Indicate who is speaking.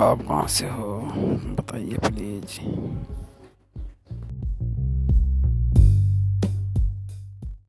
Speaker 1: आप कहाँ से हो? बताइए प्लीज़